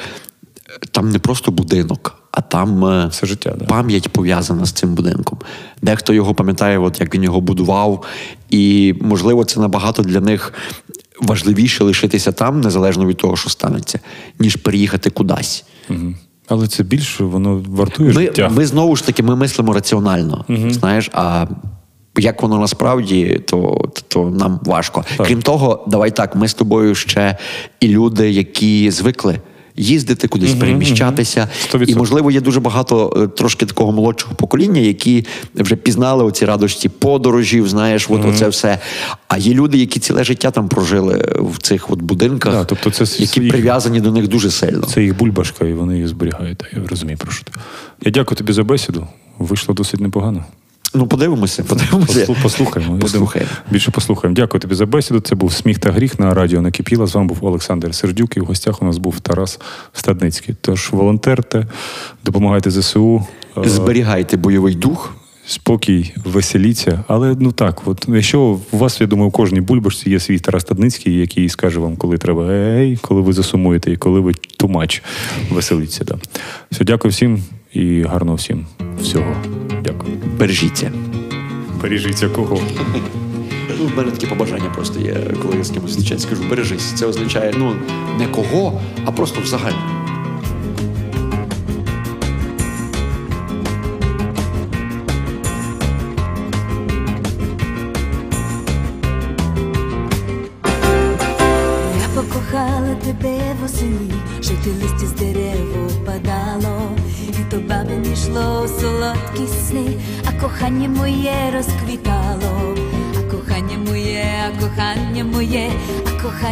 там не просто будинок, а там е, Все життя, да. пам'ять пов'язана з цим будинком. Дехто його пам'ятає, от як він його будував, і можливо, це набагато для них. Важливіше лишитися там, незалежно від того, що станеться, ніж переїхати кудись. Угу. Але це більше воно вартує Ми, життя. ми знову ж таки ми мислимо раціонально. Знаєш, а як воно насправді, то, то нам важко. Так. Крім того, давай так, ми з тобою ще і люди, які звикли. Їздити кудись, переміщатися, Сто і можливо є дуже багато е, трошки такого молодшого покоління, які вже пізнали оці радості подорожів, знаєш, от оце все. А є люди, які ціле життя там прожили в цих от будинках, Да, тобто це які їх- прив'язані до них дуже сильно. Це їх бульбашка, і вони її зберігають. Я розумію, про що ти. Я дякую тобі за бесіду. Вийшло досить непогано. Ну, подивимося, подивимося. Послу- Послухаємо. Послухаємо. Більше послухаємо. Дякую тобі за бесіду. Це був сміх та гріх на радіо Накипіла. З вами був Олександр Сердюк, і в гостях у нас був Тарас Стадницький. Тож волонтерте, допомагайте ЗСУ. е, Зберігайте бойовий дух. Спокій, веселіться, але ну так, от якщо у вас, я думаю, у кожній бульбашці є свій Тарас Стадницький, який скаже вам, коли треба ей, коли ви засумуєте і коли ви тумач веселіться. Да. Все, дякую всім і гарного всім всього. Дякую. Бережіться. Бережіться кого. Ну, в мене таке побажання просто є, коли я з кимось зустрічаюсь, скажу, бережись. Це означає ну не кого, а просто взагалі.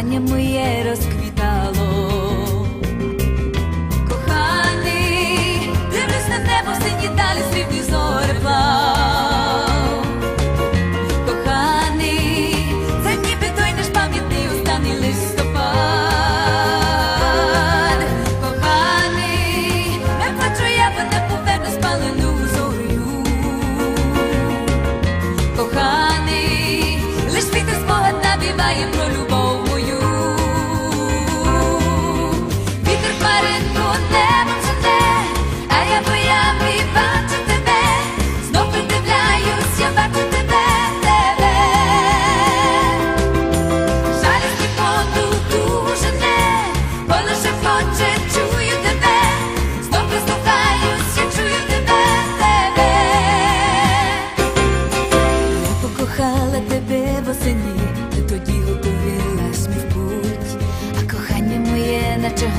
А кохання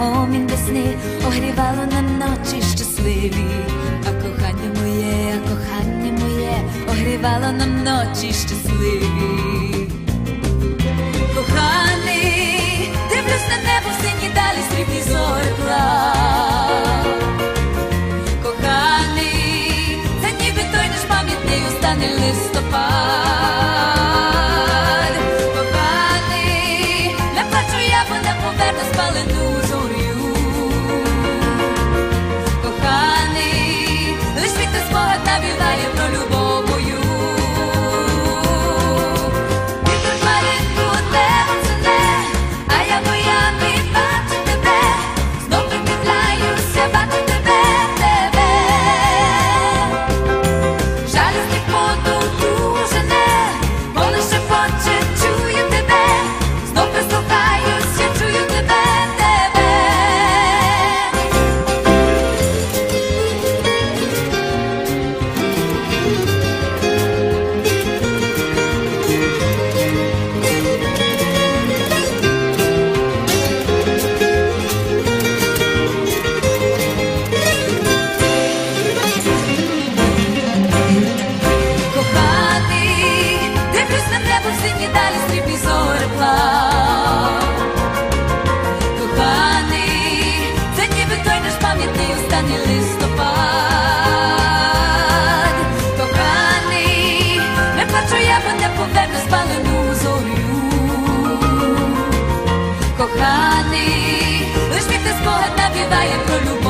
гомін весни, огрівало нам ночі щасливі, а кохання моє, а кохання моє, огрівало нам ночі щасливі. Коханий, дивлюсь на небо в сині далі срібні зори плав. Коханий, це ніби той наш пам'ятний останній листопад. Коханий, Gaia peut nous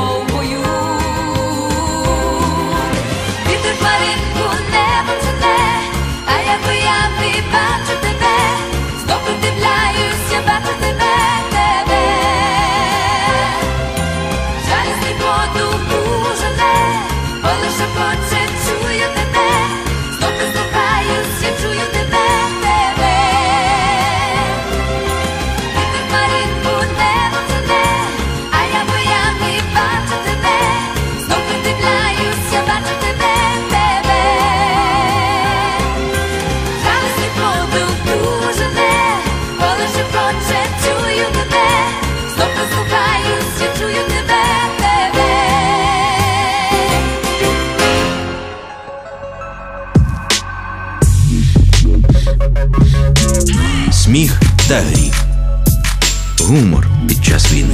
Сміх та гріх. Гумор під час війни.